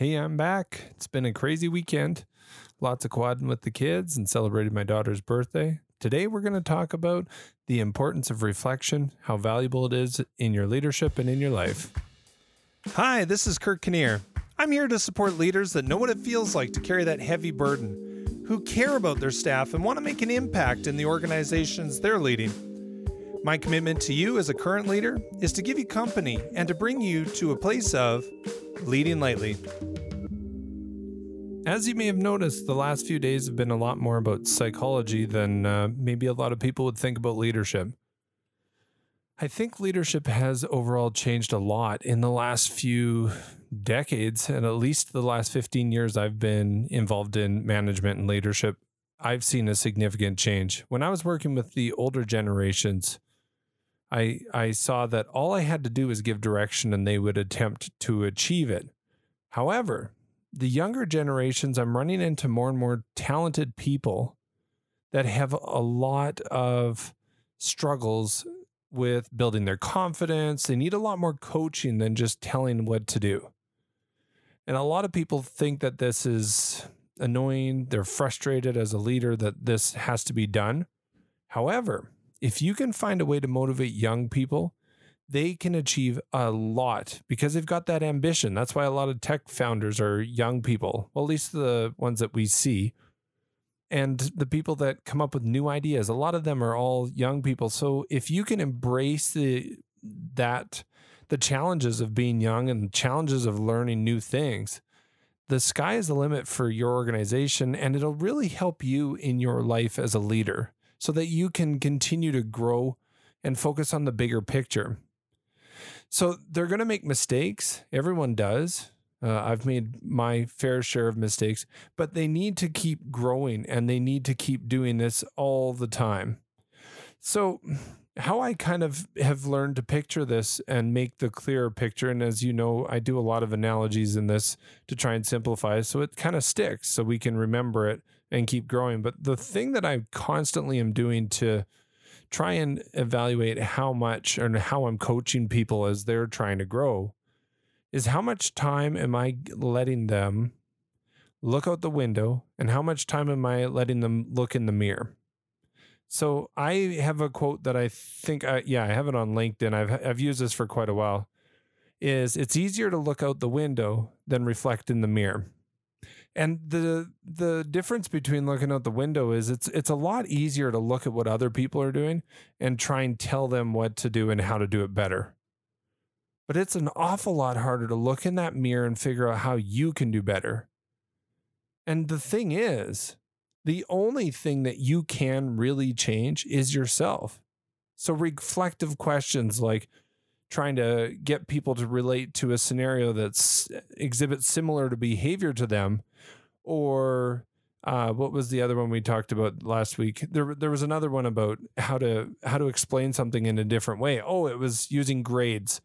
Hey, I'm back. It's been a crazy weekend. Lots of quadding with the kids and celebrating my daughter's birthday. Today, we're going to talk about the importance of reflection, how valuable it is in your leadership and in your life. Hi, this is Kurt Kinnear. I'm here to support leaders that know what it feels like to carry that heavy burden, who care about their staff and want to make an impact in the organizations they're leading. My commitment to you as a current leader is to give you company and to bring you to a place of leading lightly. As you may have noticed, the last few days have been a lot more about psychology than uh, maybe a lot of people would think about leadership. I think leadership has overall changed a lot in the last few decades, and at least the last 15 years I've been involved in management and leadership. I've seen a significant change. When I was working with the older generations, I I saw that all I had to do was give direction and they would attempt to achieve it. However, the younger generations, I'm running into more and more talented people that have a lot of struggles with building their confidence. They need a lot more coaching than just telling what to do. And a lot of people think that this is annoying. They're frustrated as a leader that this has to be done. However, if you can find a way to motivate young people they can achieve a lot because they've got that ambition. That's why a lot of tech founders are young people, well, at least the ones that we see. And the people that come up with new ideas, a lot of them are all young people. So if you can embrace the that the challenges of being young and the challenges of learning new things, the sky is the limit for your organization and it'll really help you in your life as a leader so that you can continue to grow and focus on the bigger picture. So they're going to make mistakes. Everyone does. Uh, I've made my fair share of mistakes, but they need to keep growing and they need to keep doing this all the time. So, how I kind of have learned to picture this and make the clearer picture, and as you know, I do a lot of analogies in this to try and simplify so it kind of sticks so we can remember it and keep growing. But the thing that I constantly am doing to try and evaluate how much and how I'm coaching people as they're trying to grow is how much time am I letting them look out the window and how much time am I letting them look in the mirror? So I have a quote that I think, I, yeah, I have it on LinkedIn. I've I've used this for quite a while. Is it's easier to look out the window than reflect in the mirror. And the the difference between looking out the window is it's it's a lot easier to look at what other people are doing and try and tell them what to do and how to do it better. But it's an awful lot harder to look in that mirror and figure out how you can do better. And the thing is, the only thing that you can really change is yourself. So reflective questions like trying to get people to relate to a scenario that's exhibits similar to behavior to them or uh, what was the other one we talked about last week? There, there was another one about how to how to explain something in a different way. Oh, it was using grades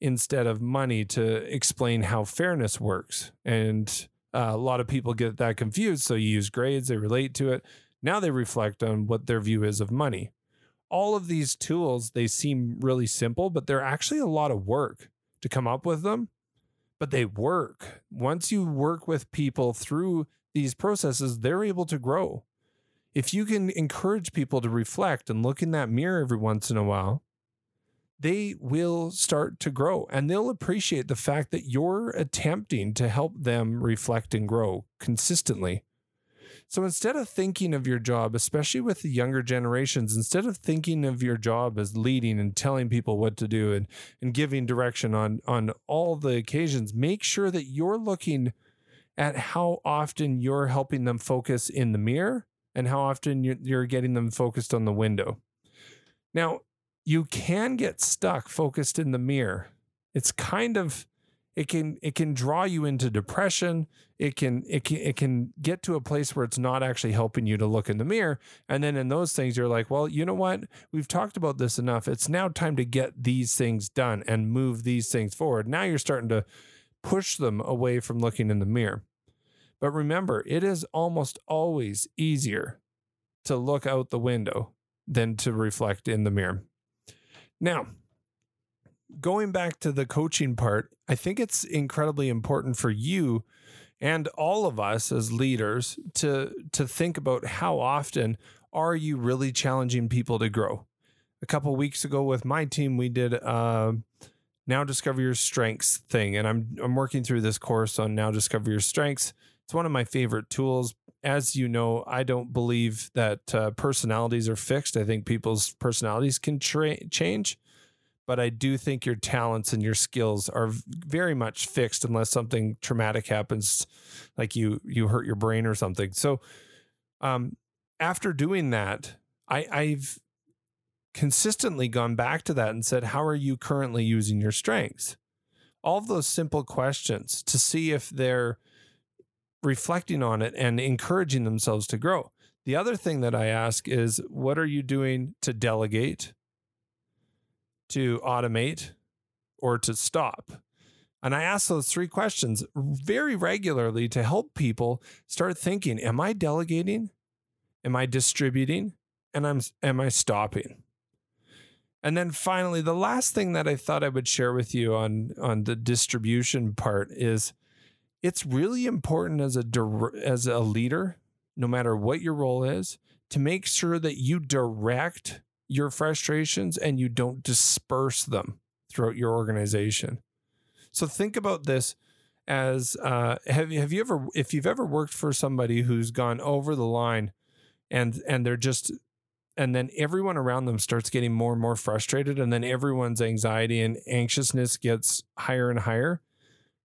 instead of money to explain how fairness works. And uh, a lot of people get that confused. So you use grades, they relate to it. Now they reflect on what their view is of money all of these tools, they seem really simple, but they're actually a lot of work to come up with them. But they work. Once you work with people through these processes, they're able to grow. If you can encourage people to reflect and look in that mirror every once in a while, they will start to grow and they'll appreciate the fact that you're attempting to help them reflect and grow consistently. So instead of thinking of your job, especially with the younger generations, instead of thinking of your job as leading and telling people what to do and, and giving direction on, on all the occasions, make sure that you're looking at how often you're helping them focus in the mirror and how often you're, you're getting them focused on the window. Now, you can get stuck focused in the mirror. It's kind of it can it can draw you into depression. It can it can it can get to a place where it's not actually helping you to look in the mirror. And then in those things you're like well you know what? We've talked about this enough. It's now time to get these things done and move these things forward. Now you're starting to push them away from looking in the mirror. But remember it is almost always easier to look out the window than to reflect in the mirror. Now going back to the coaching part, I think it's incredibly important for you and all of us as leaders to to think about how often are you really challenging people to grow. A couple weeks ago with my team, we did uh, now discover your strengths thing, and I'm I'm working through this course on now discover your strengths. It's one of my favorite tools. As you know, I don't believe that uh, personalities are fixed. I think people's personalities can tra- change but I do think your talents and your skills are very much fixed unless something traumatic happens, like you you hurt your brain or something. So, um, after doing that, I, I've consistently gone back to that and said, "How are you currently using your strengths?" All of those simple questions to see if they're reflecting on it and encouraging themselves to grow. The other thing that I ask is, what are you doing to delegate? To automate, or to stop? And I ask those three questions very regularly to help people start thinking, am I delegating? Am I distributing? And I'm am I stopping? And then finally, the last thing that I thought I would share with you on on the distribution part is it's really important as a as a leader, no matter what your role is, to make sure that you direct your frustrations and you don't disperse them throughout your organization. So think about this as uh, have have you ever if you've ever worked for somebody who's gone over the line and and they're just and then everyone around them starts getting more and more frustrated and then everyone's anxiety and anxiousness gets higher and higher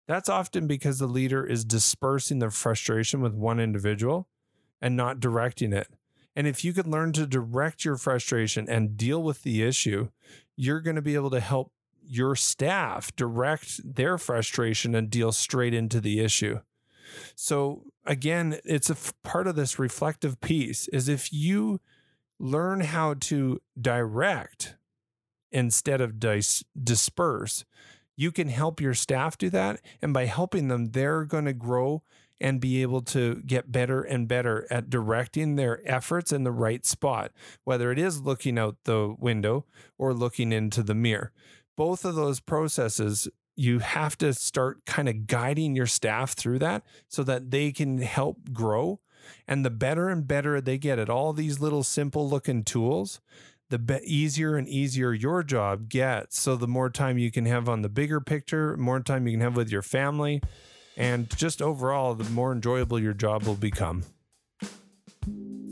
that's often because the leader is dispersing the frustration with one individual and not directing it and if you could learn to direct your frustration and deal with the issue, you're going to be able to help your staff direct their frustration and deal straight into the issue. So again, it's a f- part of this reflective piece is if you learn how to direct instead of dis- disperse, you can help your staff do that and by helping them they're going to grow and be able to get better and better at directing their efforts in the right spot, whether it is looking out the window or looking into the mirror. Both of those processes, you have to start kind of guiding your staff through that so that they can help grow. And the better and better they get at all these little simple looking tools, the be- easier and easier your job gets. So the more time you can have on the bigger picture, more time you can have with your family, and just overall, the more enjoyable your job will become.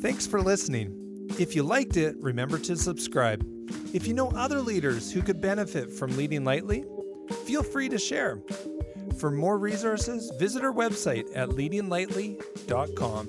Thanks for listening. If you liked it, remember to subscribe. If you know other leaders who could benefit from leading lightly, feel free to share. For more resources, visit our website at leadinglightly.com.